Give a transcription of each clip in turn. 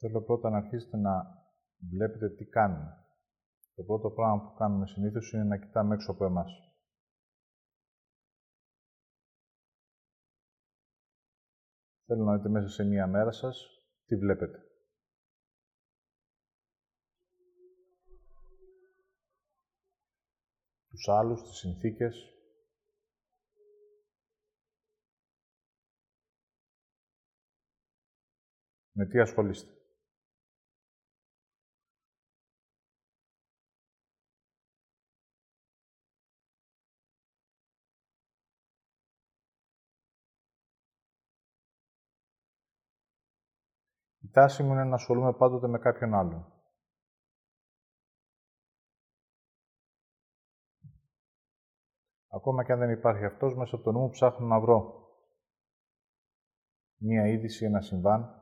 Θέλω πρώτα να αρχίσετε να βλέπετε τι κάνουμε. Το πρώτο πράγμα που κάνουμε συνήθως είναι να κοιτάμε έξω από εμάς. Θέλω να δείτε μέσα σε μία μέρα σας τι βλέπετε. Τους άλλους, τις συνθήκες, Με τι ασχολείστε. Η τάση μου είναι να ασχολούμαι πάντοτε με κάποιον άλλον. Ακόμα και αν δεν υπάρχει αυτός, μέσα από το νου μου ψάχνω να βρω μία είδηση, ένα συμβάν,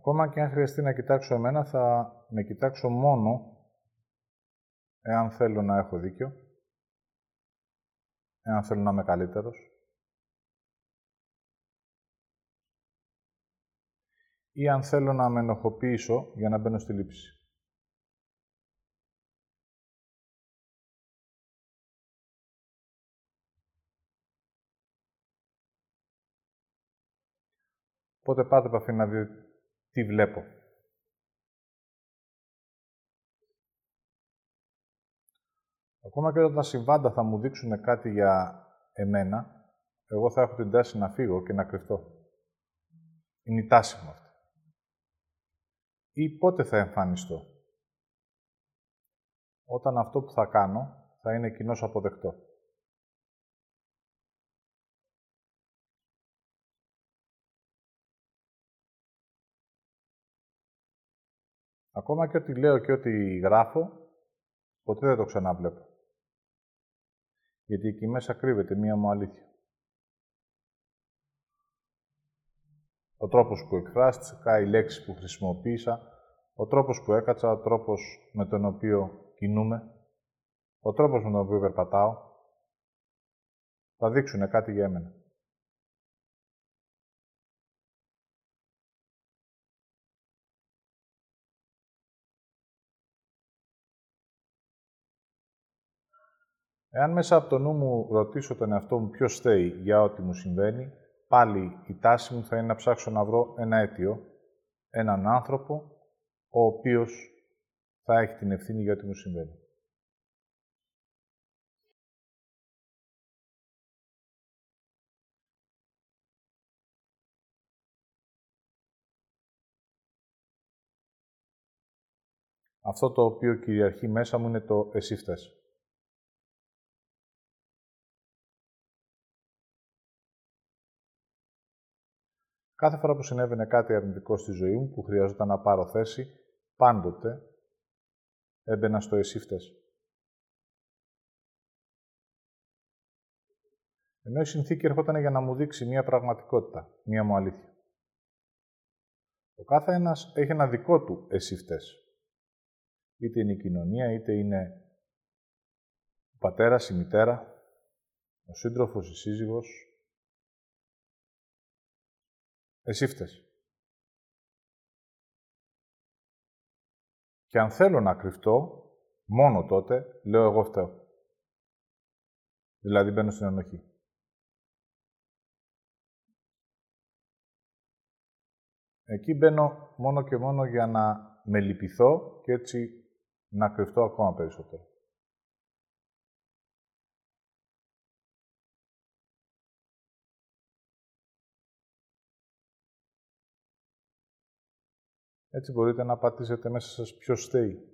Ακόμα και αν χρειαστεί να κοιτάξω εμένα, θα με κοιτάξω μόνο εάν θέλω να έχω δίκιο, εάν θέλω να είμαι καλύτερος, ή αν θέλω να με ενοχοποιήσω για να μπαίνω στη λήψη. Οπότε πάτε επαφή να δείτε τι βλέπω. Ακόμα και όταν τα συμβάντα θα μου δείξουν κάτι για εμένα, εγώ θα έχω την τάση να φύγω και να κρυφτώ. Είναι η τάση μου αυτή. Ή πότε θα εμφανιστώ. Όταν αυτό που θα κάνω θα είναι κοινώς αποδεκτό. Ακόμα και ό,τι λέω και ό,τι γράφω, ποτέ δεν το ξαναβλέπω. Γιατί εκεί μέσα κρύβεται μία μου αλήθεια. Ο τρόπος που εκφράστηκα, οι λέξεις που χρησιμοποίησα, ο τρόπος που έκατσα, ο τρόπος με τον οποίο κινούμε, ο τρόπος με τον οποίο περπατάω, θα δείξουν κάτι για εμένα. Εάν μέσα από το νου μου ρωτήσω τον εαυτό μου ποιος στέει για ό,τι μου συμβαίνει, πάλι η τάση μου θα είναι να ψάξω να βρω ένα αίτιο, έναν άνθρωπο, ο οποίος θα έχει την ευθύνη για ό,τι μου συμβαίνει. Αυτό το οποίο κυριαρχεί μέσα μου είναι το «εσύ φταίς». Κάθε φορά που συνέβαινε κάτι αρνητικό στη ζωή μου που χρειαζόταν να πάρω θέση, πάντοτε έμπαινα στο εσύ φταίς. Ενώ η συνθήκη ερχόταν για να μου δείξει μία πραγματικότητα, μία μου αλήθεια. Ο κάθε ένας έχει ένα δικό του εσύ φταίς. Είτε είναι η κοινωνία, είτε είναι ο πατέρας, η μητέρα, ο σύντροφος, η σύζυγος, εσύ φταίς. Και αν θέλω να κρυφτώ, μόνο τότε λέω εγώ φταίω. Δηλαδή μπαίνω στην ανοχή. Εκεί μπαίνω μόνο και μόνο για να με λυπηθώ και έτσι να κρυφτώ ακόμα περισσότερο. Έτσι μπορείτε να πατήσετε μέσα σας ποιος στέει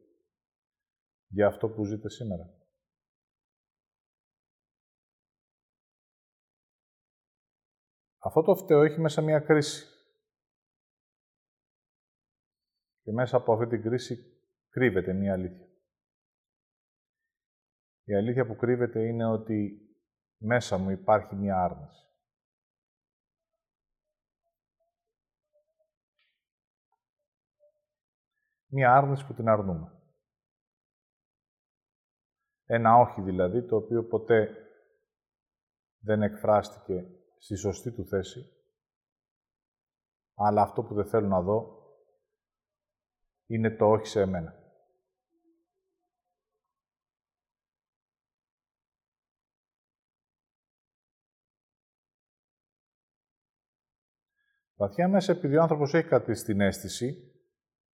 για αυτό που ζείτε σήμερα. Αυτό το φταίω έχει μέσα μία κρίση. Και μέσα από αυτή την κρίση κρύβεται μία αλήθεια. Η αλήθεια που κρύβεται είναι ότι μέσα μου υπάρχει μία άρνηση. Μία άρνηση που την αρνούμε. Ένα όχι δηλαδή, το οποίο ποτέ δεν εκφράστηκε στη σωστή του θέση, αλλά αυτό που δεν θέλω να δω είναι το όχι σε εμένα. Βαθιά μέσα, επειδή ο άνθρωπος έχει κάτι στην αίσθηση,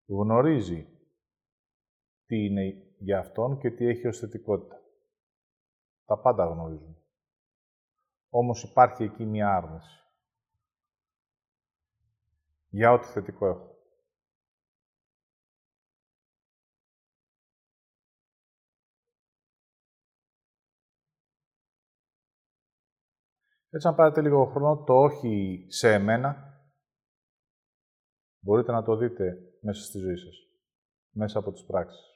γνωρίζει τι είναι για αυτόν και τι έχει ως θετικότητα. Τα πάντα γνωρίζουν. Όμως υπάρχει εκεί μια άρνηση. Για ό,τι θετικό έχω. Έτσι, αν πάρετε λίγο χρόνο, το όχι σε εμένα Μπορείτε να το δείτε μέσα στη ζωή σας, μέσα από τις πράξεις.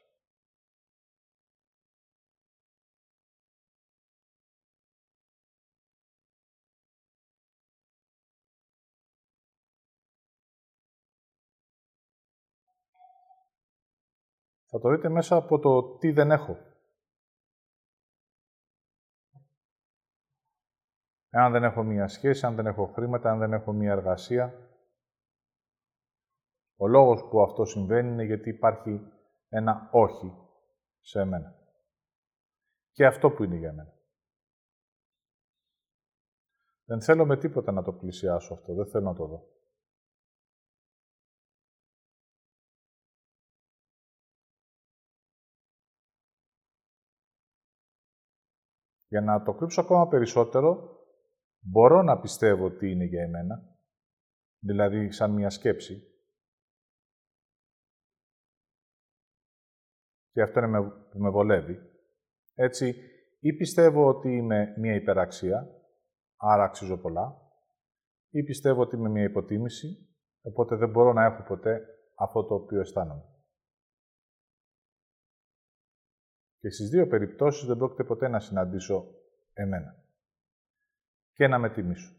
Θα το δείτε μέσα από το τι δεν έχω. Αν δεν έχω μία σχέση, αν δεν έχω χρήματα, αν δεν έχω μία εργασία, ο λόγος που αυτό συμβαίνει είναι γιατί υπάρχει ένα όχι σε εμένα. Και αυτό που είναι για μένα. Δεν θέλω με τίποτα να το πλησιάσω αυτό. Δεν θέλω να το δω. Για να το κρύψω ακόμα περισσότερο, μπορώ να πιστεύω ότι είναι για εμένα, δηλαδή σαν μια σκέψη, και αυτό είναι που με βολεύει. Έτσι, ή πιστεύω ότι είμαι μία υπεραξία, άρα αξίζω πολλά, ή πιστεύω ότι είμαι μία υποτίμηση, οπότε δεν μπορώ να έχω ποτέ αυτό το οποίο αισθάνομαι. Και στις δύο περιπτώσεις δεν πρόκειται ποτέ να συναντήσω εμένα και να με τιμήσω.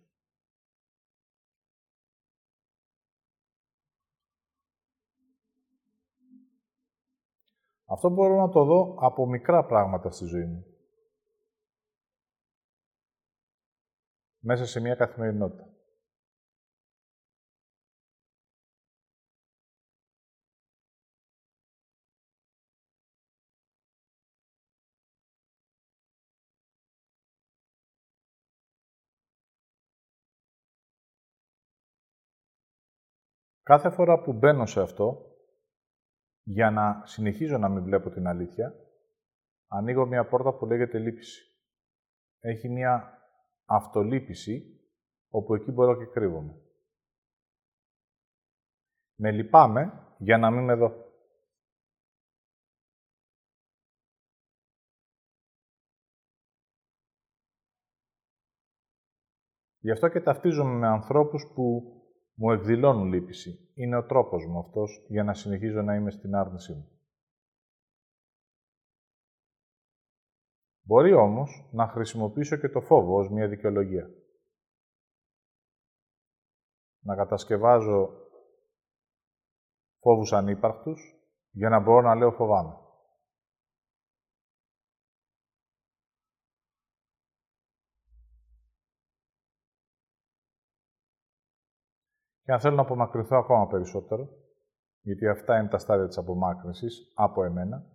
Αυτό μπορώ να το δω από μικρά πράγματα στη ζωή μου. Μέσα σε μια καθημερινότητα. Κάθε φορά που μπαίνω σε αυτό, για να συνεχίζω να μην βλέπω την αλήθεια, ανοίγω μια πόρτα που λέγεται λύπηση. Έχει μια αυτολύπηση, όπου εκεί μπορώ και κρύβομαι. Με λυπάμαι για να μην με δω. Γι' αυτό και ταυτίζομαι με ανθρώπους που μου εκδηλώνουν λύπηση. Είναι ο τρόπος μου αυτός για να συνεχίζω να είμαι στην άρνησή μου. Μπορεί όμως να χρησιμοποιήσω και το φόβο ως μια δικαιολογία. Να κατασκευάζω φόβους ανύπαρκτους για να μπορώ να λέω φοβάμαι. Και αν θέλω να απομακρυνθώ ακόμα περισσότερο, γιατί αυτά είναι τα στάδια της απομάκρυνσης από εμένα,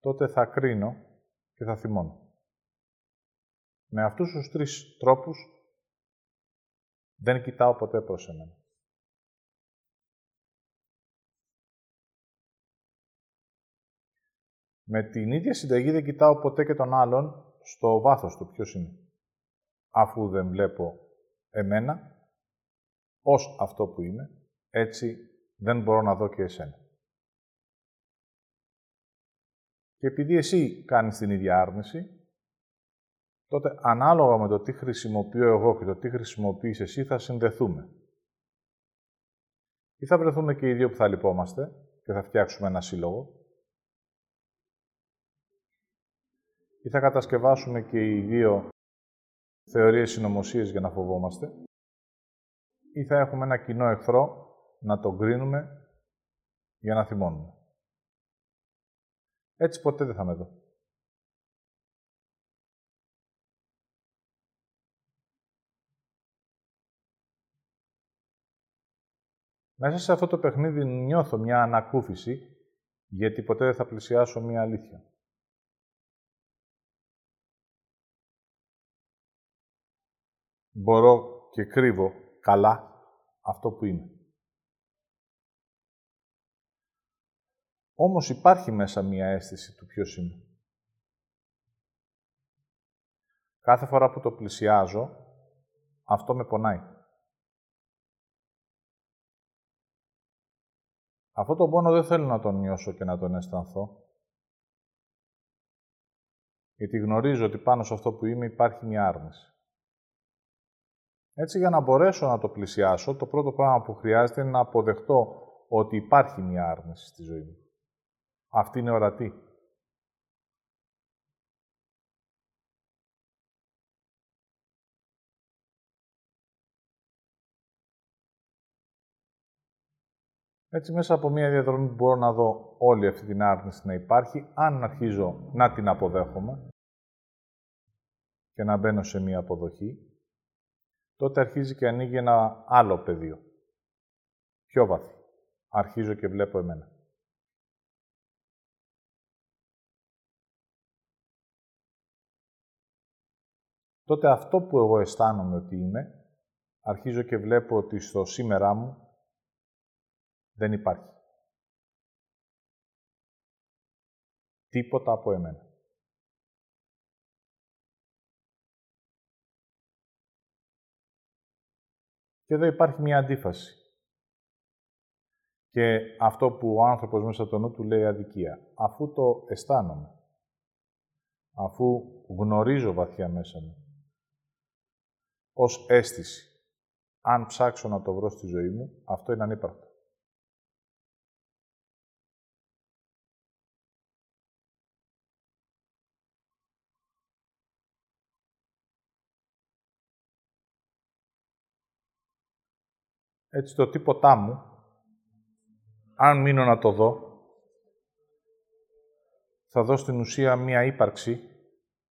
τότε θα κρίνω και θα θυμώνω. Με αυτούς τους τρεις τρόπους δεν κοιτάω ποτέ προς εμένα. Με την ίδια συνταγή δεν κοιτάω ποτέ και τον άλλον στο βάθος του ποιος είναι. Αφού δεν βλέπω εμένα, ως αυτό που είμαι, έτσι δεν μπορώ να δω και εσένα. Και επειδή εσύ κάνεις την ίδια άρνηση, τότε ανάλογα με το τι χρησιμοποιώ εγώ και το τι χρησιμοποιείς εσύ, θα συνδεθούμε. Ή θα βρεθούμε και οι δύο που θα λυπόμαστε και θα φτιάξουμε ένα σύλλογο. ή θα κατασκευάσουμε και οι δύο θεωρίες συνωμοσίες για να φοβόμαστε, ή θα έχουμε ένα κοινό εχθρό να τον κρίνουμε για να θυμώνουμε. Έτσι ποτέ δεν θα με δω. Μέσα σε αυτό το παιχνίδι νιώθω μια ανακούφιση, γιατί ποτέ δεν θα πλησιάσω μια αλήθεια. Μπορώ και κρύβω καλά αυτό που είμαι. Όμως υπάρχει μέσα μία αίσθηση του ποιος είμαι. Κάθε φορά που το πλησιάζω, αυτό με πονάει. Αυτό το πόνο δεν θέλω να τον νιώσω και να τον αισθανθώ. Γιατί γνωρίζω ότι πάνω σε αυτό που είμαι υπάρχει μια άρνηση. Έτσι, για να μπορέσω να το πλησιάσω, το πρώτο πράγμα που χρειάζεται είναι να αποδεχτώ ότι υπάρχει μια άρνηση στη ζωή μου. Αυτή είναι ορατή. Έτσι, μέσα από μία διαδρομή μπορώ να δω όλη αυτή την άρνηση να υπάρχει, αν αρχίζω να την αποδέχομαι και να μπαίνω σε μία αποδοχή, τότε αρχίζει και ανοίγει ένα άλλο πεδίο. Πιο βαθύ. Αρχίζω και βλέπω εμένα. Τότε αυτό που εγώ αισθάνομαι ότι είμαι, αρχίζω και βλέπω ότι στο σήμερά μου δεν υπάρχει. Τίποτα από εμένα. Και εδώ υπάρχει μια αντίφαση. Και αυτό που ο άνθρωπος μέσα από το νου του λέει αδικία. Αφού το αισθάνομαι, αφού γνωρίζω βαθιά μέσα μου, ως αίσθηση, αν ψάξω να το βρω στη ζωή μου, αυτό είναι ανύπαρκτο. Έτσι το τίποτά μου, αν μείνω να το δω, θα δω στην ουσία μία ύπαρξη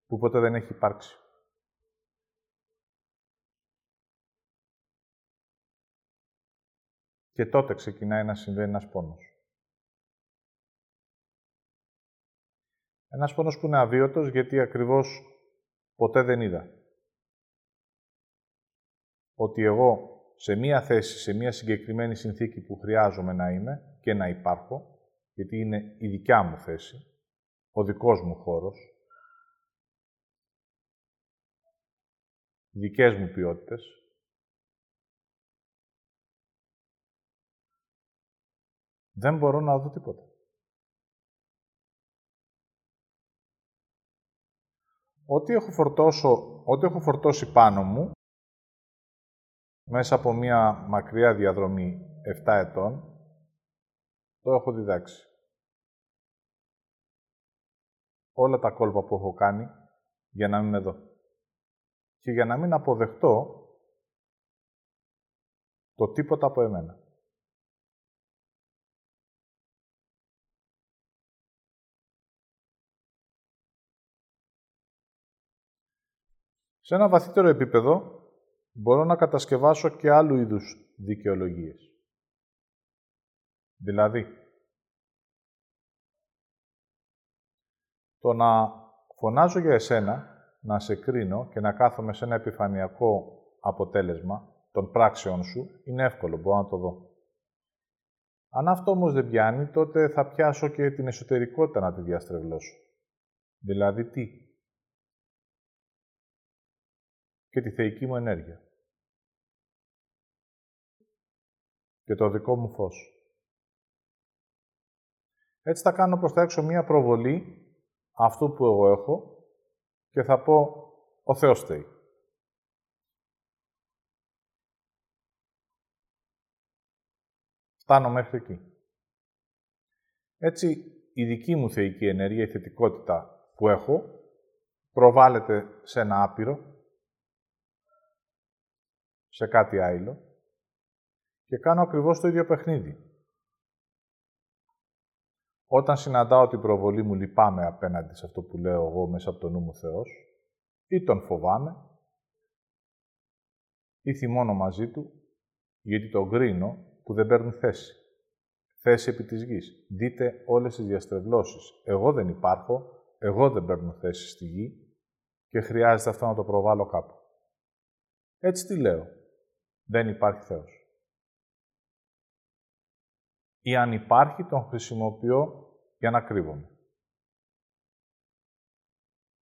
που ποτέ δεν έχει υπάρξει. Και τότε ξεκινάει να συμβαίνει ένας πόνος. Ένας πόνος που είναι αβίωτος γιατί ακριβώς ποτέ δεν είδα. Ότι εγώ σε μία θέση, σε μία συγκεκριμένη συνθήκη που χρειάζομαι να είμαι και να υπάρχω, γιατί είναι η δικιά μου θέση, ο δικός μου χώρος, οι δικές μου ποιότητες, δεν μπορώ να δω τίποτα. Ό,τι έχω, φορτώσω, ό,τι έχω φορτώσει πάνω μου, μέσα από μία μακριά διαδρομή 7 ετών, το έχω διδάξει. Όλα τα κόλπα που έχω κάνει για να μην εδώ. Και για να μην αποδεχτώ το τίποτα από εμένα. Σε ένα βαθύτερο επίπεδο, μπορώ να κατασκευάσω και άλλου είδους δικαιολογίες. Δηλαδή, το να φωνάζω για εσένα, να σε κρίνω και να κάθομαι σε ένα επιφανειακό αποτέλεσμα των πράξεων σου, είναι εύκολο, μπορώ να το δω. Αν αυτό όμως δεν πιάνει, τότε θα πιάσω και την εσωτερικότητα να τη διαστρεβλώσω. Δηλαδή τι, και τη θεϊκή μου ενέργεια. Και το δικό μου φως. Έτσι θα κάνω προς τα έξω μία προβολή αυτού που εγώ έχω και θα πω «Ο Θεός θέλει». Φτάνω μέχρι εκεί. Έτσι, η δική μου θεϊκή ενέργεια, η θετικότητα που έχω, προβάλλεται σε ένα άπειρο, σε κάτι άειλο και κάνω ακριβώς το ίδιο παιχνίδι. Όταν συναντάω την προβολή μου, λυπάμαι απέναντι σε αυτό που λέω εγώ μέσα από το νου μου Θεός, ή τον φοβάμαι, ή θυμώνω μαζί του, γιατί τον γκρίνω που δεν παίρνει θέση. Θέση επί της γης. Δείτε όλες τις διαστρεβλώσεις. Εγώ δεν υπάρχω, εγώ δεν παίρνω θέση στη γη και χρειάζεται αυτό να το προβάλλω κάπου. Έτσι τι λέω. Δεν υπάρχει Θεός. Ή αν υπάρχει, τον χρησιμοποιώ για να κρύβομαι.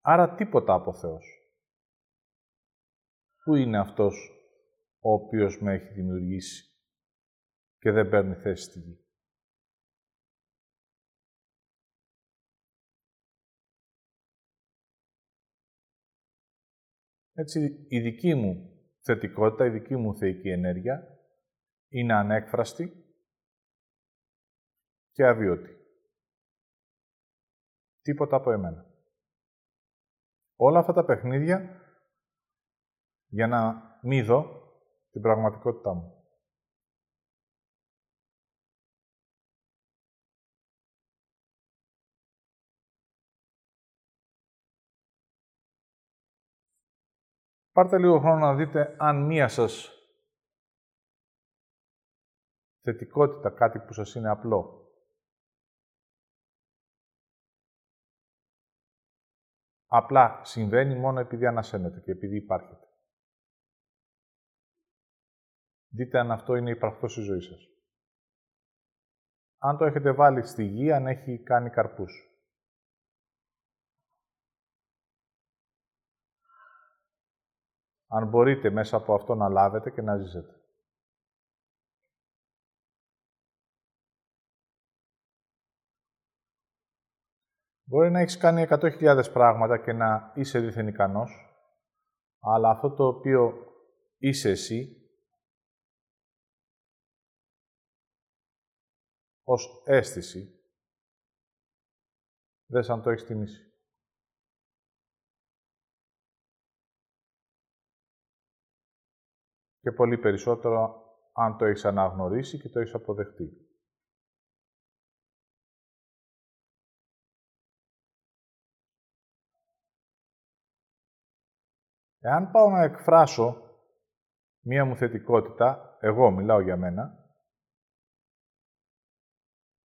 Άρα τίποτα από Θεός. Πού είναι Αυτός ο οποίος με έχει δημιουργήσει και δεν παίρνει θέση στη γη; Έτσι, η δική μου θετικότητα, η δική μου θεϊκή ενέργεια είναι ανέκφραστη και αβίωτη. Τίποτα από εμένα. Όλα αυτά τα παιχνίδια για να μην δω την πραγματικότητά μου. Πάρτε λίγο χρόνο να δείτε αν μία σας θετικότητα, κάτι που σας είναι απλό, απλά συμβαίνει μόνο επειδή ανασένετε και επειδή υπάρχετε. Δείτε αν αυτό είναι υπαρκτό στη ζωή σας. Αν το έχετε βάλει στη γη, αν έχει κάνει καρπούς. Αν μπορείτε μέσα από αυτό να λάβετε και να ζήσετε. Μπορεί να έχεις κάνει 100.000 πράγματα και να είσαι δίθεν ικανός, αλλά αυτό το οποίο είσαι εσύ, ως αίσθηση, δεν σαν το έχεις τιμήσει. Και πολύ περισσότερο αν το έχεις αναγνωρίσει και το έχεις αποδεχτεί. Εάν πάω να εκφράσω μία μου θετικότητα, εγώ μιλάω για μένα,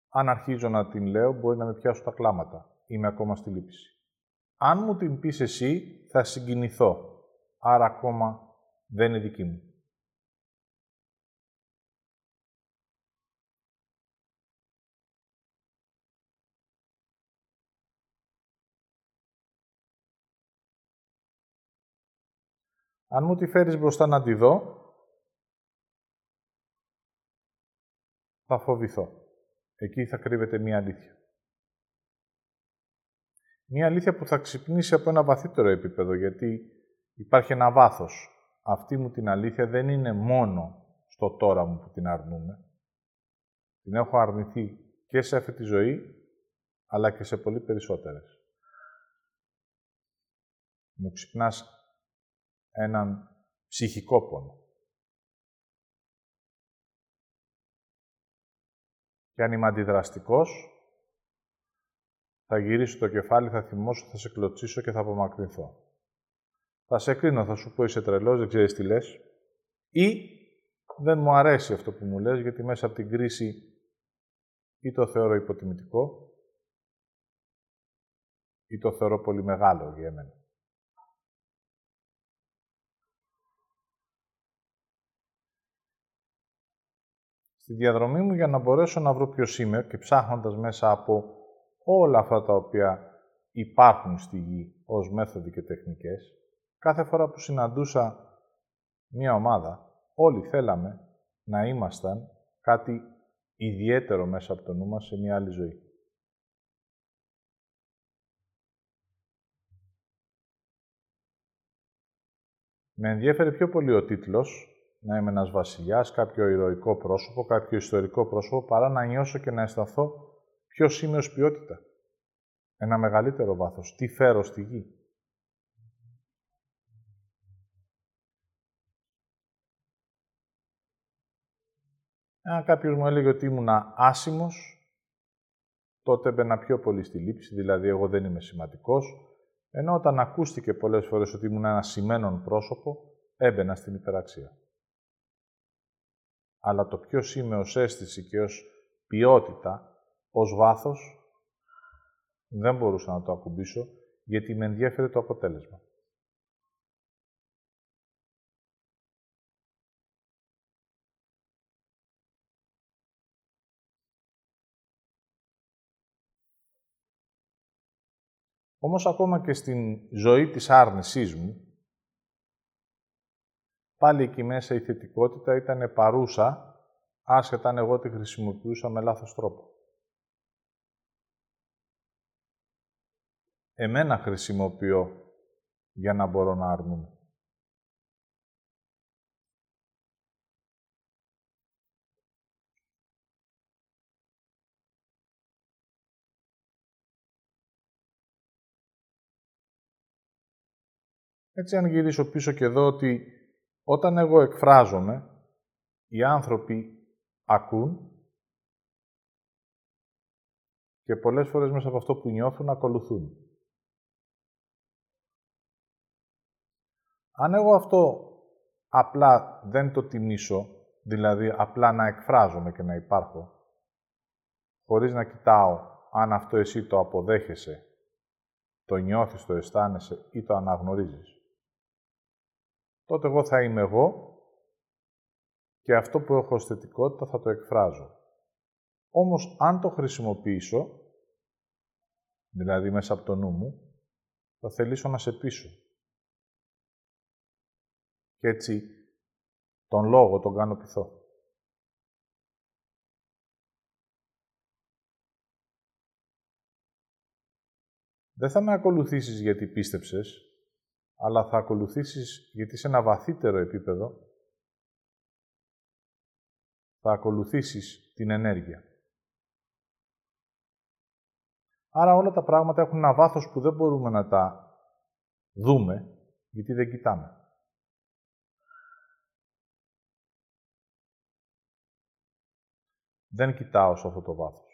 αν αρχίζω να την λέω, μπορεί να με πιάσω τα κλάματα. Είμαι ακόμα στη λύπηση. Αν μου την πεις εσύ, θα συγκινηθώ. Άρα ακόμα δεν είναι δική μου. Αν μου τη φέρεις μπροστά να τη δω, θα φοβηθώ. Εκεί θα κρύβεται μία αλήθεια. Μία αλήθεια που θα ξυπνήσει από ένα βαθύτερο επίπεδο, γιατί υπάρχει ένα βάθος. Αυτή μου την αλήθεια δεν είναι μόνο στο τώρα μου που την αρνούμε. Την έχω αρνηθεί και σε αυτή τη ζωή, αλλά και σε πολύ περισσότερες. Μου ξυπνάς έναν ψυχικό πόνο. Και αν είμαι αντιδραστικός, θα γυρίσω το κεφάλι, θα θυμώσω, θα σε κλωτσίσω και θα απομακρυνθώ. Θα σε κρίνω, θα σου πω είσαι τρελός, δεν ξέρεις τι λες. Ή δεν μου αρέσει αυτό που μου λες, γιατί μέσα από την κρίση ή το θεωρώ υποτιμητικό, ή το θεωρώ πολύ μεγάλο για εμένα. Στη διαδρομή μου για να μπορέσω να βρω ποιος είμαι και ψάχνοντας μέσα από όλα αυτά τα οποία υπάρχουν στη γη ως μέθοδοι και τεχνικές, κάθε φορά που συναντούσα μία ομάδα, όλοι θέλαμε να ήμασταν κάτι ιδιαίτερο μέσα από το νου μας σε μία άλλη ζωή. Με ενδιέφερε πιο πολύ ο τίτλος να είμαι ένας βασιλιάς, κάποιο ηρωικό πρόσωπο, κάποιο ιστορικό πρόσωπο, παρά να νιώσω και να αισθανθώ ποιο είμαι ως ποιότητα. Ένα μεγαλύτερο βάθος. Τι φέρω στη γη. Αν κάποιος μου έλεγε ότι ήμουν άσημος, τότε έμπαινα πιο πολύ στη λήψη, δηλαδή εγώ δεν είμαι σημαντικός, ενώ όταν ακούστηκε πολλές φορές ότι ήμουν ένα σημαίνον πρόσωπο, έμπαινα στην υπεραξία. Αλλά το ποιος είμαι ως αίσθηση και ως ποιότητα, ως βάθος, δεν μπορούσα να το ακουμπήσω, γιατί με ενδιαφέρει το αποτέλεσμα. Όμως ακόμα και στην ζωή της άρνησής μου, πάλι εκεί μέσα η θετικότητα ήταν παρούσα, άσχετα αν εγώ τη χρησιμοποιούσα με λάθος τρόπο. Εμένα χρησιμοποιώ για να μπορώ να αρνούμε. Έτσι, αν γυρίσω πίσω και εδώ ότι όταν εγώ εκφράζομαι, οι άνθρωποι ακούν και πολλές φορές μέσα από αυτό που νιώθουν ακολουθούν. Αν εγώ αυτό απλά δεν το τιμήσω, δηλαδή απλά να εκφράζομαι και να υπάρχω, χωρίς να κοιτάω αν αυτό εσύ το αποδέχεσαι, το νιώθεις, το αισθάνεσαι ή το αναγνωρίζεις τότε εγώ θα είμαι εγώ και αυτό που έχω ως θετικότητα θα το εκφράζω. Όμως, αν το χρησιμοποιήσω, δηλαδή μέσα από το νου μου, θα θελήσω να σε πείσω. Και έτσι, τον λόγο τον κάνω πειθό. Δεν θα με ακολουθήσεις γιατί πίστεψες, αλλά θα ακολουθήσεις, γιατί σε ένα βαθύτερο επίπεδο, θα ακολουθήσεις την ενέργεια. Άρα όλα τα πράγματα έχουν ένα βάθος που δεν μπορούμε να τα δούμε, γιατί δεν κοιτάμε. Δεν κοιτάω σε αυτό το βάθος.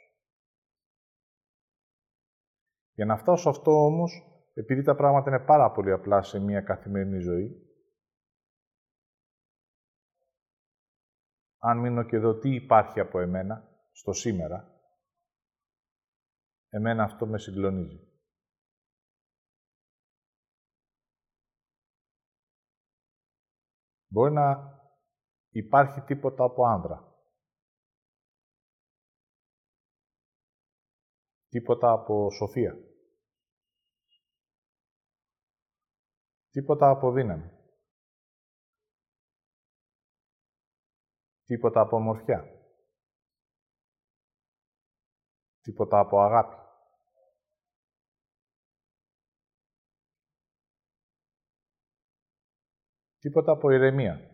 Για να φτάσω σε αυτό όμως, επειδή τα πράγματα είναι πάρα πολύ απλά σε μια καθημερινή ζωή, αν μείνω και εδώ τι υπάρχει από εμένα, στο σήμερα, εμένα αυτό με συγκλονίζει. Μπορεί να υπάρχει τίποτα από άνδρα. Τίποτα από σοφία. Τίποτα από δύναμη. Τίποτα από ομορφιά. Τίποτα από αγάπη. Τίποτα από ηρεμία.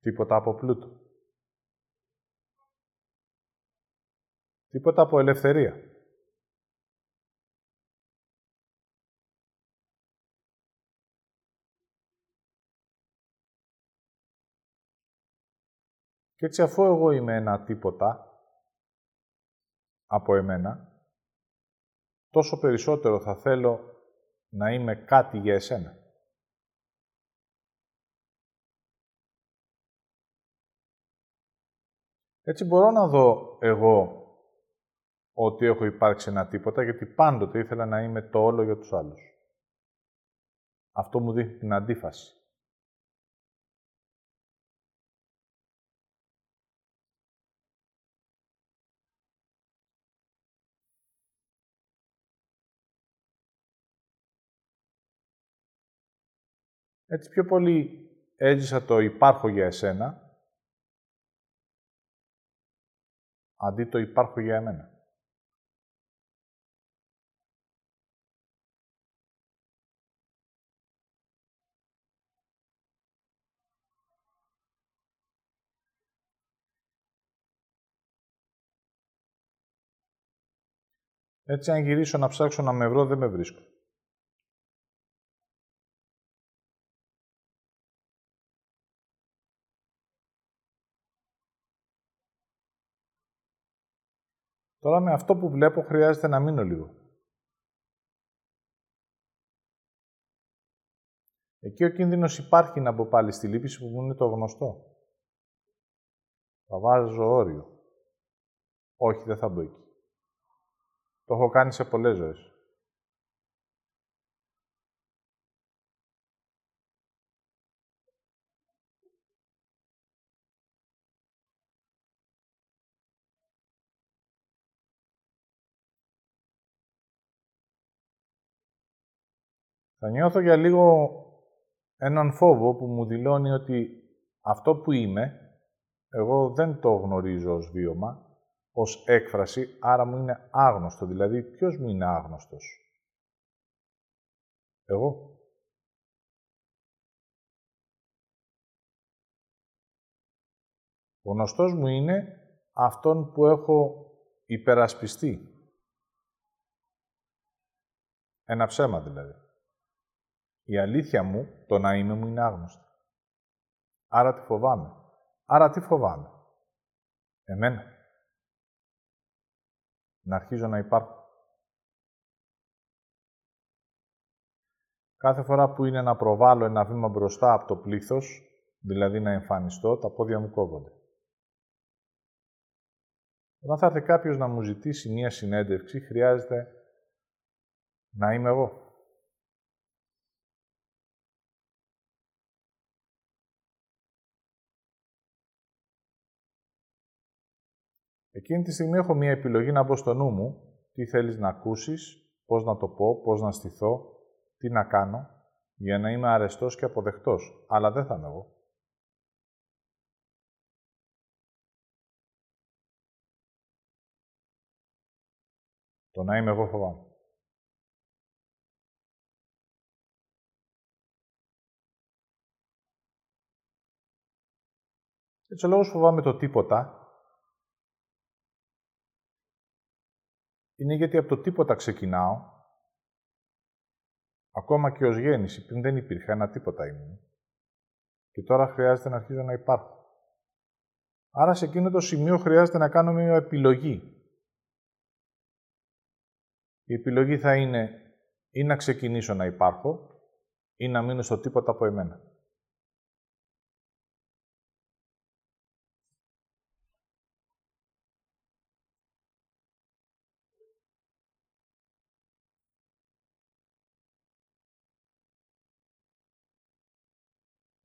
Τίποτα από πλούτο. Τίποτα από ελευθερία. Και έτσι αφού εγώ είμαι ένα τίποτα από εμένα, τόσο περισσότερο θα θέλω να είμαι κάτι για εσένα. Έτσι μπορώ να δω εγώ ότι έχω υπάρξει ένα τίποτα, γιατί πάντοτε ήθελα να είμαι το όλο για τους άλλους. Αυτό μου δείχνει την αντίφαση. Έτσι πιο πολύ έζησα το υπάρχω για εσένα, αντί το υπάρχω για εμένα. Έτσι, αν γυρίσω να ψάξω να με βρω, δεν με βρίσκω. Τώρα με αυτό που βλέπω χρειάζεται να μείνω λίγο. Εκεί ο κίνδυνος υπάρχει να μπω πάλι στη λύπηση που μου είναι το γνωστό. Θα βάζω όριο. Όχι, δεν θα μπω εκεί. Το έχω κάνει σε πολλές ζωές. Θα νιώθω για λίγο έναν φόβο που μου δηλώνει ότι αυτό που είμαι, εγώ δεν το γνωρίζω ως βίωμα, ως έκφραση, άρα μου είναι άγνωστο. Δηλαδή, ποιος μου είναι άγνωστος; Εγώ. Ο γνωστός μου είναι αυτόν που έχω υπερασπιστεί. Ένα ψέμα δηλαδή. Η αλήθεια μου, το να είμαι μου είναι άγνωστη. Άρα τι φοβάμαι. Άρα τι φοβάμαι; Εμένα. Να αρχίζω να υπάρχω. Κάθε φορά που είναι να προβάλλω ένα βήμα μπροστά από το πλήθος, δηλαδή να εμφανιστώ, τα πόδια μου κόβονται. Όταν θα έρθει κάποιος να μου ζητήσει μία συνέντευξη, χρειάζεται να είμαι εγώ. Εκείνη τη στιγμή έχω μία επιλογή να μπω στο νου μου, τι θέλεις να ακούσεις, πώς να το πω, πώς να στηθώ, τι να κάνω, για να είμαι αρεστός και αποδεκτός. Αλλά δεν θα είμαι εγώ. Το να είμαι εγώ φοβάμαι. Έτσι ο λόγος φοβάμαι το τίποτα είναι γιατί από το τίποτα ξεκινάω, ακόμα και ως γέννηση, πριν δεν υπήρχε ένα τίποτα ήμουν. Και τώρα χρειάζεται να αρχίζω να υπάρχω. Άρα σε εκείνο το σημείο χρειάζεται να κάνω μια επιλογή. Η επιλογή θα είναι ή να ξεκινήσω να υπάρχω ή να μείνω στο τίποτα από εμένα.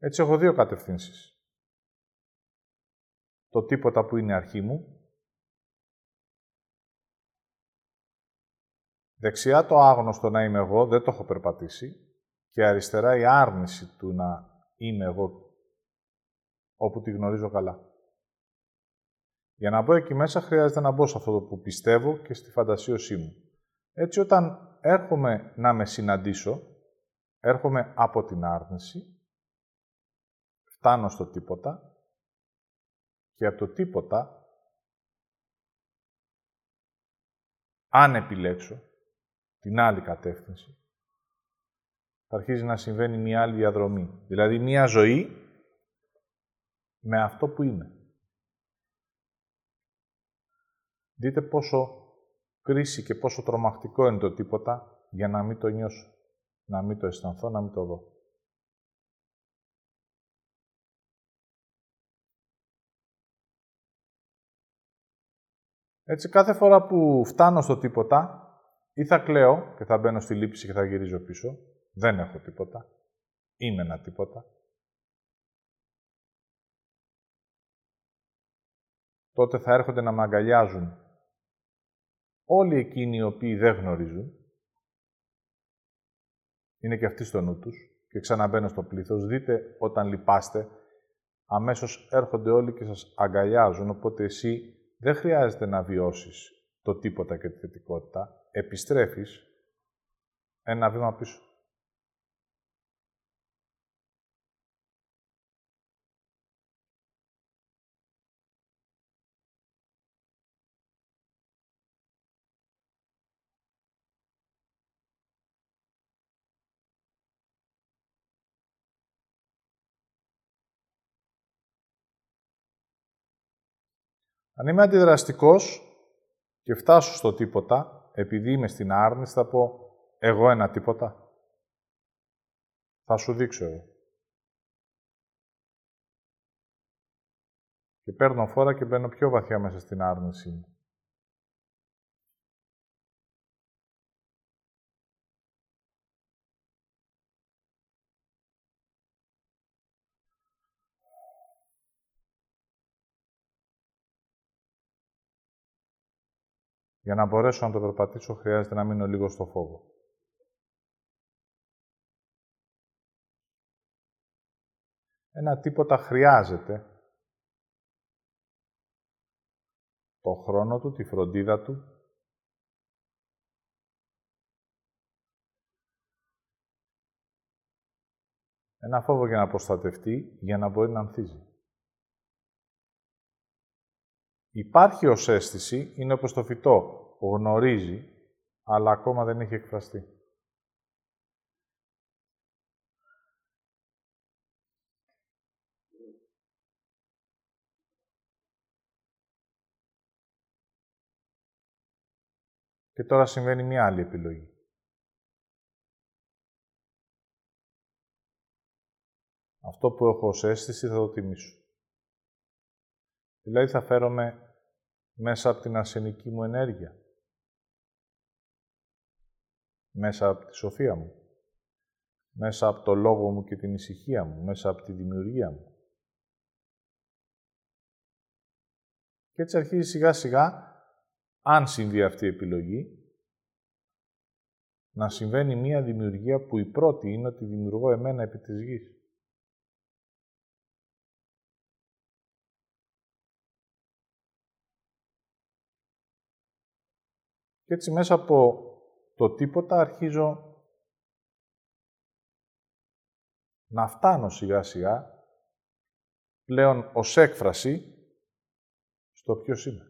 Έτσι έχω δύο κατευθύνσεις. Το τίποτα που είναι αρχή μου. Δεξιά το άγνωστο να είμαι εγώ, δεν το έχω περπατήσει. Και αριστερά η άρνηση του να είμαι εγώ, όπου τη γνωρίζω καλά. Για να μπω εκεί μέσα χρειάζεται να μπω σε αυτό που πιστεύω και στη φαντασίωσή μου. Έτσι όταν έρχομαι να με συναντήσω, έρχομαι από την άρνηση φτάνω στο τίποτα και από το τίποτα, αν επιλέξω την άλλη κατεύθυνση, θα αρχίζει να συμβαίνει μια άλλη διαδρομή. Δηλαδή, μια ζωή με αυτό που είμαι. Δείτε πόσο κρίση και πόσο τρομακτικό είναι το τίποτα για να μην το νιώσω, να μην το αισθανθώ, να μην το δω. Έτσι, κάθε φορά που φτάνω στο τίποτα, ή θα κλαίω και θα μπαίνω στη λήψη και θα γυρίζω πίσω. Δεν έχω τίποτα. Είμαι ένα τίποτα. Τότε θα έρχονται να με αγκαλιάζουν όλοι εκείνοι οι οποίοι δεν γνωρίζουν. Είναι και αυτοί στο νου τους. Και ξαναμπαίνω στο πλήθος. Δείτε, όταν λυπάστε, αμέσως έρχονται όλοι και σας αγκαλιάζουν, οπότε εσύ δεν χρειάζεται να βιώσεις το τίποτα και τη θετικότητα. Επιστρέφεις ένα βήμα πίσω. Αν είμαι αντιδραστικός, και φτάσω στο τίποτα, επειδή είμαι στην άρνηση, θα πω εγώ ένα τίποτα. Θα σου δείξω εγώ. Και παίρνω φόρα και μπαίνω πιο βαθιά μέσα στην άρνησή μου. Για να μπορέσω να το περπατήσω, χρειάζεται να μείνω λίγο στο φόβο. Ένα τίποτα χρειάζεται το χρόνο του, τη φροντίδα του, ένα φόβο για να προστατευτεί, για να μπορεί να ανθίζει. Υπάρχει ως αίσθηση, είναι όπως το φυτό, γνωρίζει, αλλά ακόμα δεν έχει εκφραστεί. Και τώρα συμβαίνει μία άλλη επιλογή. Αυτό που έχω ως αίσθηση θα το τιμήσω. Δηλαδή θα φέρομαι μέσα από την αρσενική μου ενέργεια. Μέσα από τη σοφία μου. Μέσα από το λόγο μου και την ησυχία μου. Μέσα από τη δημιουργία μου. Και έτσι αρχίζει σιγά σιγά, αν συμβεί αυτή η επιλογή, να συμβαίνει μία δημιουργία που η πρώτη είναι ότι δημιουργώ εμένα επί της γης. Και έτσι μέσα από το τίποτα αρχίζω να φτάνω σιγά σιγά πλέον ως έκφραση στο ποιος είμαι.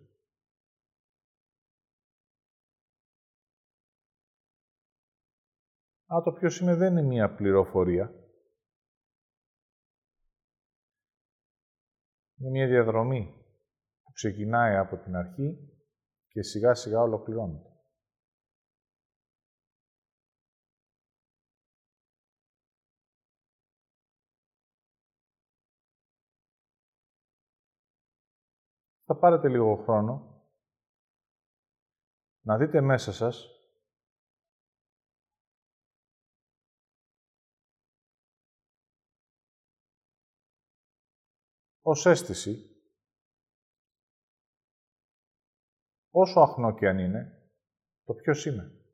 Α, το ποιος είμαι δεν είναι μία πληροφορία. Είναι μία διαδρομή που ξεκινάει από την αρχή και σιγά σιγά ολοκληρώνεται. Θα πάρετε λίγο χρόνο να δείτε μέσα σας ως αίσθηση όσο αχνό και αν είναι, το ποιος είμαι.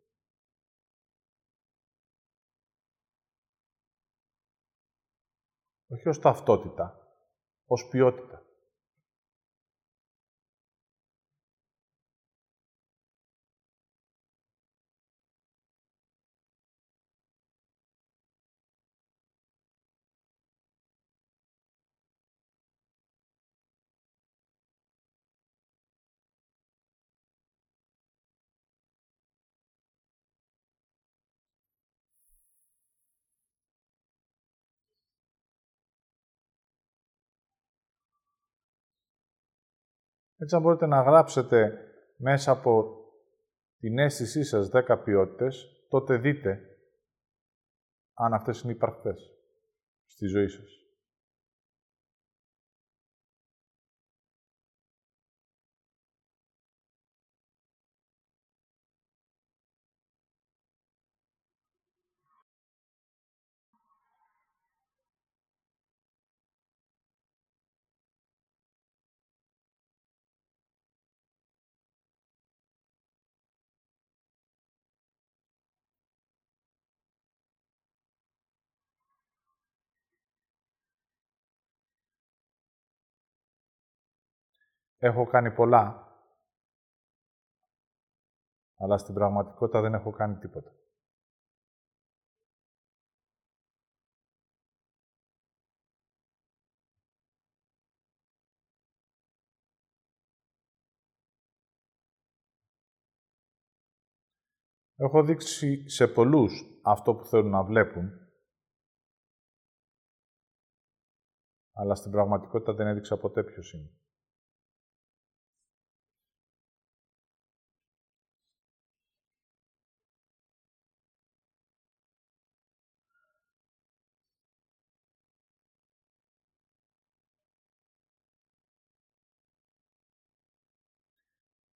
Όχι ως ταυτότητα, ως ποιότητα. Έτσι, αν μπορείτε να γράψετε μέσα από την αίσθησή σας 10 ποιότητες, τότε δείτε αν αυτές είναι υπαρκτές στη ζωή σας. Έχω κάνει πολλά, αλλά στην πραγματικότητα δεν έχω κάνει τίποτα. Έχω δείξει σε πολλούς αυτό που θέλουν να βλέπουν, αλλά στην πραγματικότητα δεν έδειξα ποτέ ποιος είναι.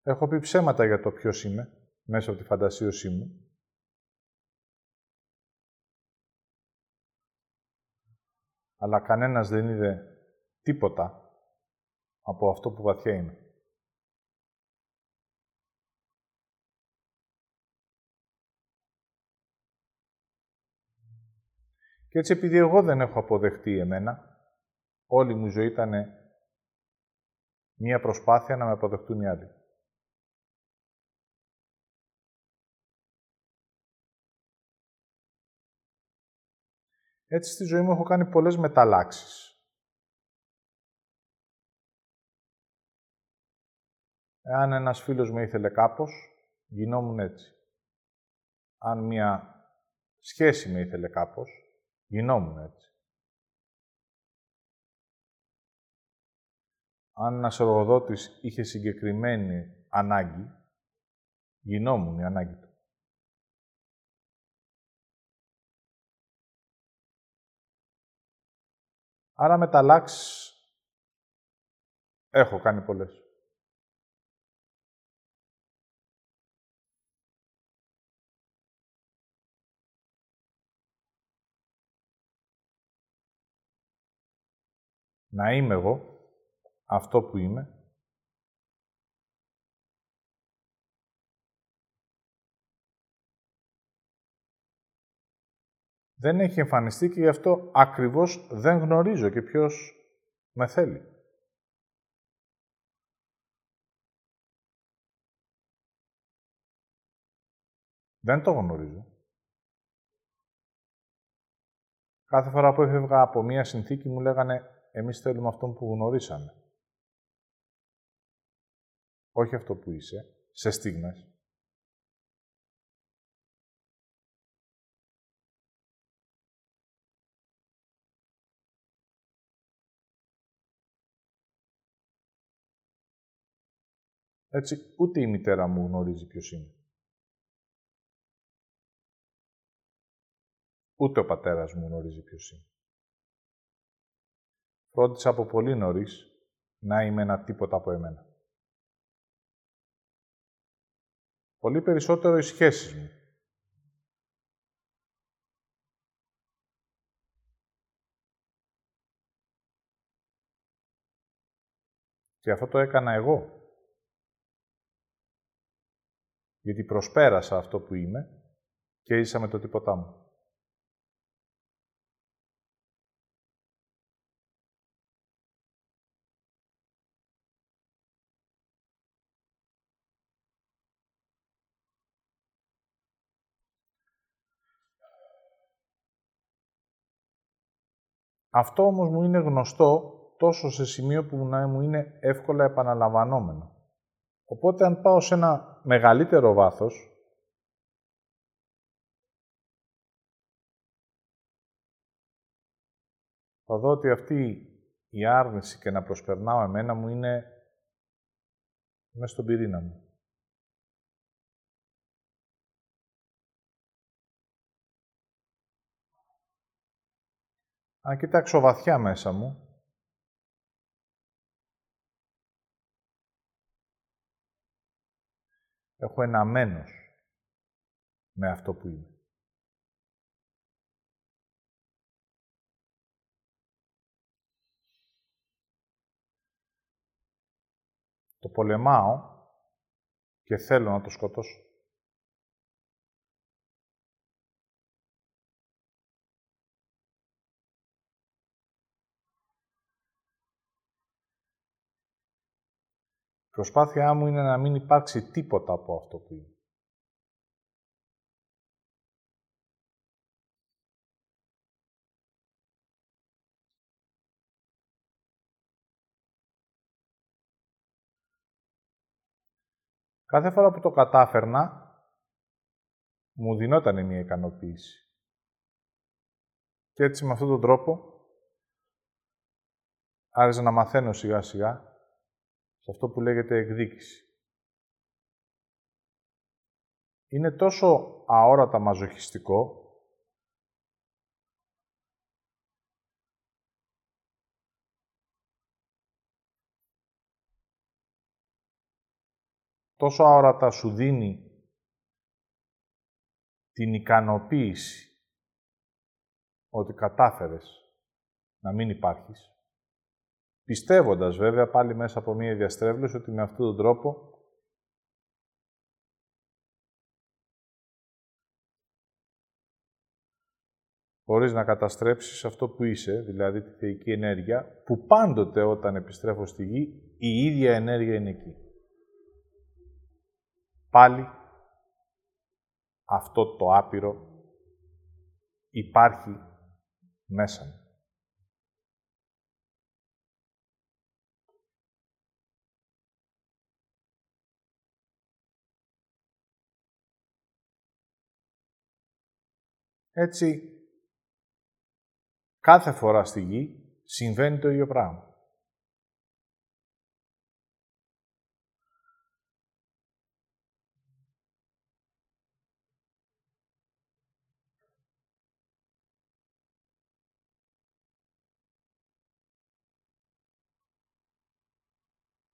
Έχω πει ψέματα για το ποιος είμαι, μέσα από τη φαντασίωσή μου. Αλλά κανένας δεν είδε τίποτα από αυτό που βαθιά είναι. Και έτσι επειδή εγώ δεν έχω αποδεχτεί εμένα, όλη μου η ζωή ήταν μία προσπάθεια να με αποδεχτούν οι άλλοι. Έτσι στη ζωή μου έχω κάνει πολλές μεταλλάξεις. Εάν ένας φίλος με ήθελε κάπως, γινόμουν έτσι. Αν μία σχέση με ήθελε κάπως, γινόμουν έτσι. Αν ένας εργοδότης είχε συγκεκριμένη ανάγκη, γινόμουν η ανάγκη του. Άρα μεταλλάξεις έχω κάνει πολλές. Να είμαι εγώ αυτό που είμαι δεν έχει εμφανιστεί και γι' αυτό ακριβώς δεν γνωρίζω και ποιος με θέλει. Δεν το γνωρίζω. Κάθε φορά που έφευγα από μία συνθήκη μου λέγανε «Εμείς θέλουμε αυτόν που γνωρίσαμε». Όχι αυτό που είσαι, σε στιγμές. Έτσι, ούτε η μητέρα μου γνωρίζει ποιος είναι. Ούτε ο πατέρας μου γνωρίζει ποιος είναι. Φρόντισα από πολύ νωρίς να είμαι ένα τίποτα από εμένα. Πολύ περισσότερο οι σχέσεις μου. Και αυτό το έκανα εγώ. Γιατί προσπέρασα αυτό που είμαι και ίσα με το τίποτά μου. Αυτό όμως μου είναι γνωστό τόσο σε σημείο που να μου είναι εύκολα επαναλαμβανόμενο. Οπότε, αν πάω σε ένα μεγαλύτερο βάθος, θα δω ότι αυτή η άρνηση και να προσπερνάω εμένα μου είναι μέσα στον πυρήνα μου. Αν κοιτάξω βαθιά μέσα μου, Έχω ένα μένος με αυτό που είμαι. Το πολεμάω και θέλω να το σκοτώσω. Προσπάθειά μου είναι να μην υπάρξει τίποτα από αυτό που είναι. Κάθε φορά που το κατάφερνα, μου δινόταν μια ικανοποίηση. Και έτσι με αυτόν τον τρόπο, άρχισα να μαθαίνω σιγά σιγά σε αυτό που λέγεται εκδίκηση. Είναι τόσο αόρατα μαζοχιστικό τόσο αόρατα σου δίνει την ικανοποίηση ότι κατάφερες να μην υπάρχεις, πιστεύοντας βέβαια πάλι μέσα από μία διαστρέβλωση ότι με αυτόν τον τρόπο χωρίς να καταστρέψεις αυτό που είσαι, δηλαδή τη θεϊκή ενέργεια, που πάντοτε όταν επιστρέφω στη γη, η ίδια ενέργεια είναι εκεί. Πάλι αυτό το άπειρο υπάρχει μέσα μου. Έτσι, κάθε φορά στη γη συμβαίνει το ίδιο πράγμα.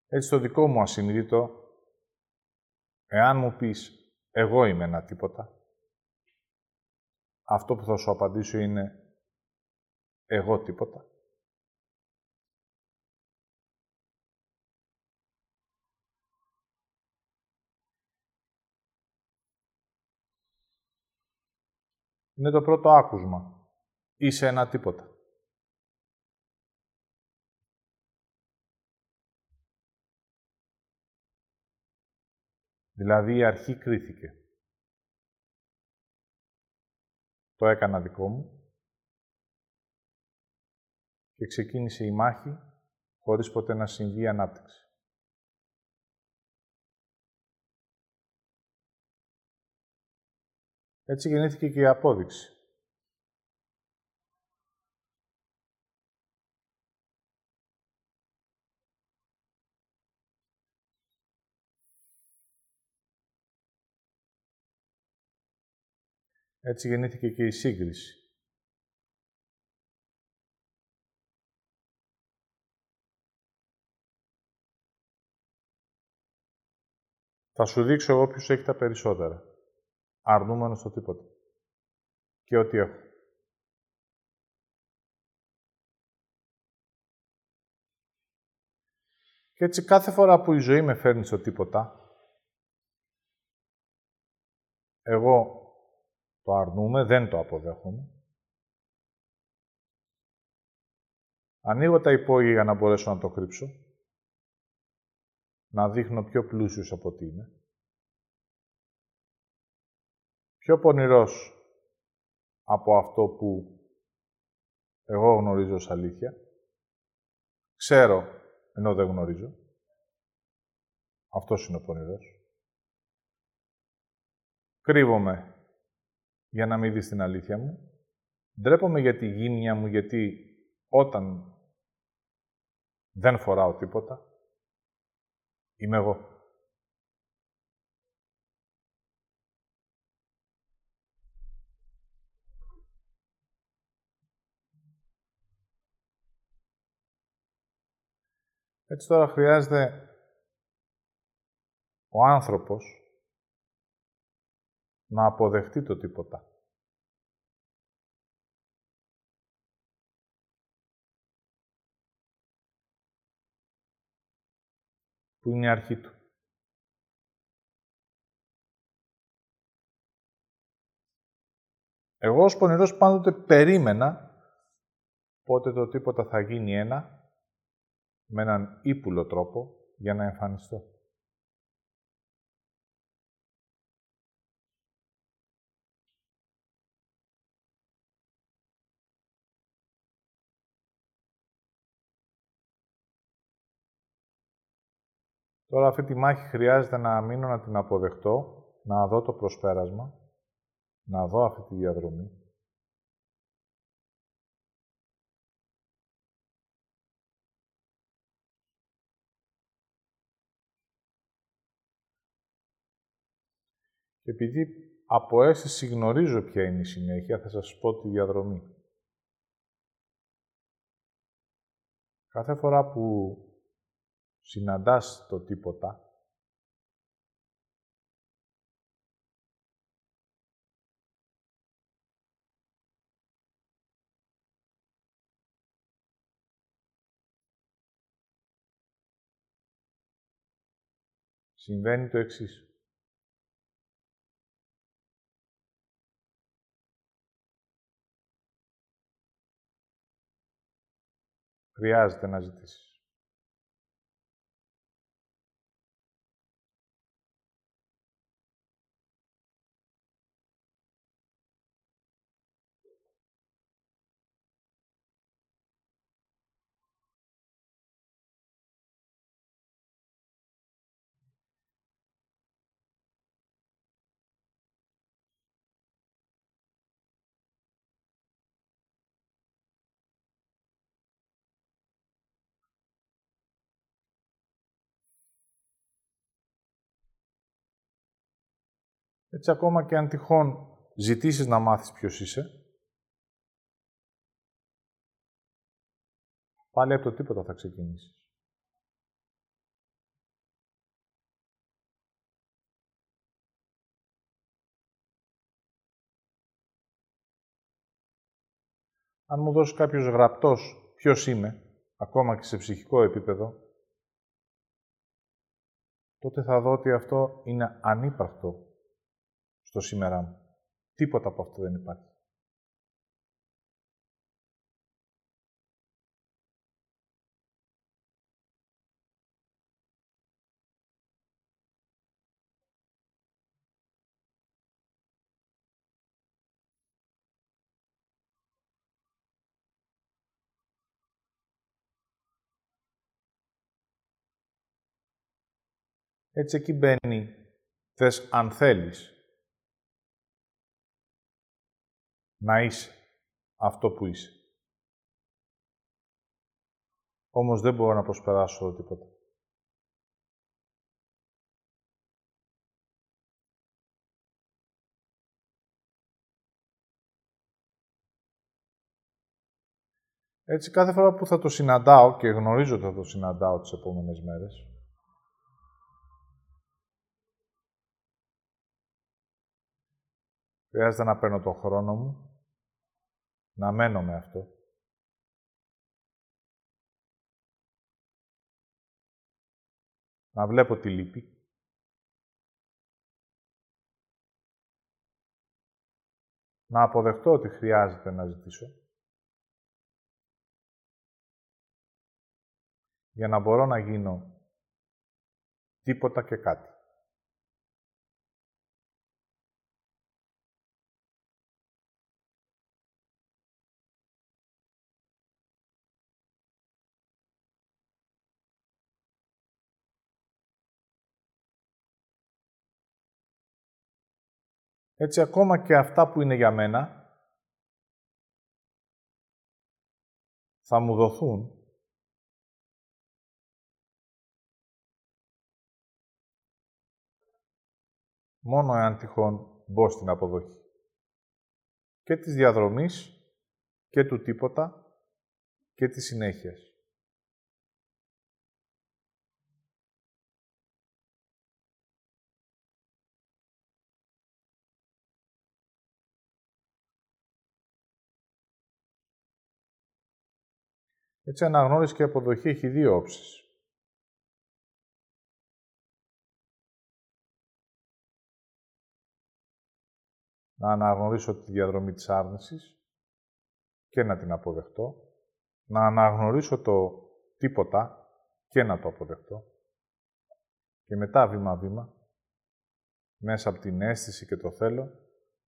Έτσι, το δικό μου ασυνείδητο, εάν μου πεις «εγώ είμαι ένα τίποτα», αυτό που θα σου απαντήσω είναι εγώ τίποτα. Είναι το πρώτο άκουσμα. Είσαι ένα τίποτα. Δηλαδή η αρχή κρίθηκε. Το έκανα δικό μου και ξεκίνησε η μάχη χωρίς ποτέ να συμβεί η ανάπτυξη. Έτσι γεννήθηκε και η απόδειξη. Έτσι γεννήθηκε και η σύγκριση. Θα σου δείξω εγώ ποιος έχει τα περισσότερα. Αρνούμενο στο τίποτα. Και ό,τι έχω. Και έτσι κάθε φορά που η ζωή με φέρνει στο τίποτα, εγώ το αρνούμε, δεν το αποδέχομαι. Ανοίγω τα υπόγεια για να μπορέσω να το κρύψω να δείχνω πιο πλούσιος από τι είμαι. Πιο πονηρός από αυτό που εγώ γνωρίζω ως αλήθεια. Ξέρω, ενώ δεν γνωρίζω. Αυτός είναι ο πονηρός. Κρύβομαι για να μην δεις την αλήθεια μου. Ντρέπομαι για τη γύμνια μου, γιατί όταν δεν φοράω τίποτα, Είμαι εγώ. Έτσι τώρα χρειάζεται ο άνθρωπος να αποδεχτεί το τίποτα. που είναι η αρχή του. Εγώ ως πονηρός πάντοτε περίμενα πότε το τίποτα θα γίνει ένα με έναν ύπουλο τρόπο για να εμφανιστώ. Τώρα αυτή τη μάχη χρειάζεται να μείνω να την αποδεχτώ, να δω το προσπέρασμα, να δω αυτή τη διαδρομή. Και επειδή από αίσθηση γνωρίζω ποια είναι η συνέχεια, θα σας πω τη διαδρομή. Κάθε φορά που συναντάς το τίποτα, συμβαίνει το εξής. Χρειάζεται να ζητήσεις. Έτσι, ακόμα και αν τυχόν ζητήσεις να μάθεις ποιος είσαι, πάλι από το τίποτα θα ξεκινήσεις. Αν μου δώσεις κάποιος γραπτός ποιος είμαι, ακόμα και σε ψυχικό επίπεδο, τότε θα δω ότι αυτό είναι ανύπαρκτο στο σήμερα μου. Τίποτα από αυτό δεν υπάρχει. Έτσι εκεί μπαίνει, θες αν θέλεις, να είσαι αυτό που είσαι. Όμως δεν μπορώ να προσπεράσω τίποτα. Έτσι, κάθε φορά που θα το συναντάω και γνωρίζω ότι θα το συναντάω τις επόμενες μέρες, χρειάζεται να παίρνω τον χρόνο μου να μένω με αυτό. Να βλέπω τη λύπη. Να αποδεχτώ ότι χρειάζεται να ζητήσω. Για να μπορώ να γίνω τίποτα και κάτι. Έτσι, ακόμα και αυτά που είναι για μένα, θα μου δοθούν μόνο εάν τυχόν μπω στην αποδοχή. Και της διαδρομής και του τίποτα και της συνέχειας. Έτσι, αναγνώριση και αποδοχή έχει δύο όψεις. Να αναγνωρίσω τη διαδρομή της άρνησης και να την αποδεχτώ. Να αναγνωρίσω το τίποτα και να το αποδεχτώ. Και μετά, βήμα-βήμα, μέσα από την αίσθηση και το θέλω,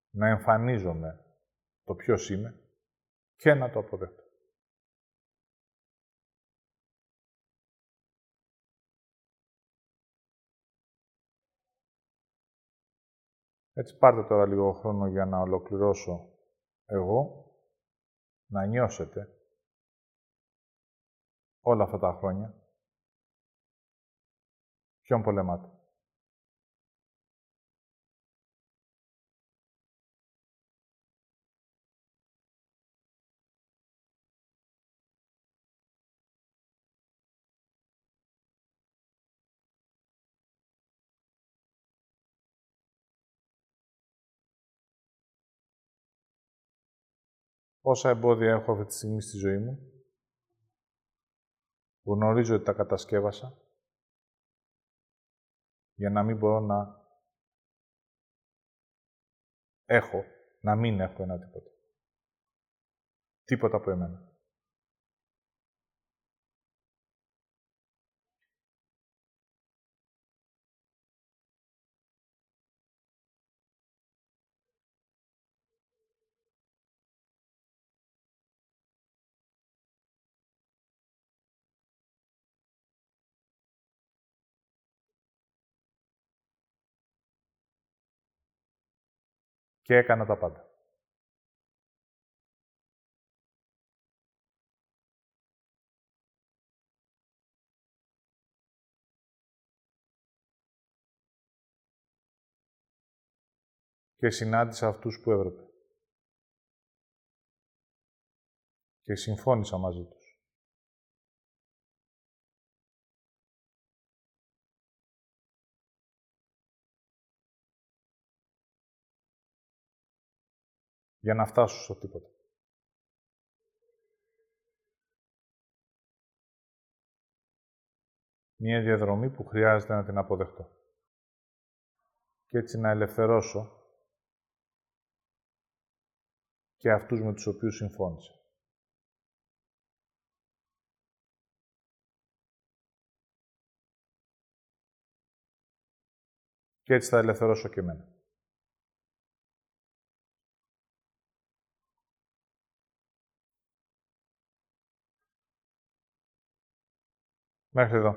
να εμφανίζομαι το ποιος είμαι και να το αποδεχτώ. Έτσι πάρτε τώρα λίγο χρόνο για να ολοκληρώσω εγώ, να νιώσετε όλα αυτά τα χρόνια ποιον πολεμάτε; Πόσα εμπόδια έχω αυτή τη στιγμή στη ζωή μου; Γνωρίζω ότι τα κατασκεύασα. για να μην μπορώ να έχω, να μην έχω ένα τίποτα. Τίποτα από εμένα. Και έκανα τα πάντα. Και συνάντησα αυτούς που έπρεπε. Και συμφώνησα μαζί τους. Για να φτάσω στο τίποτα. Μία διαδρομή που χρειάζεται να την αποδεχτώ. Και έτσι να ελευθερώσω και αυτούς με τους οποίους συμφώνησα. Και έτσι θα ελευθερώσω και εμένα. Μέχρι εδώ.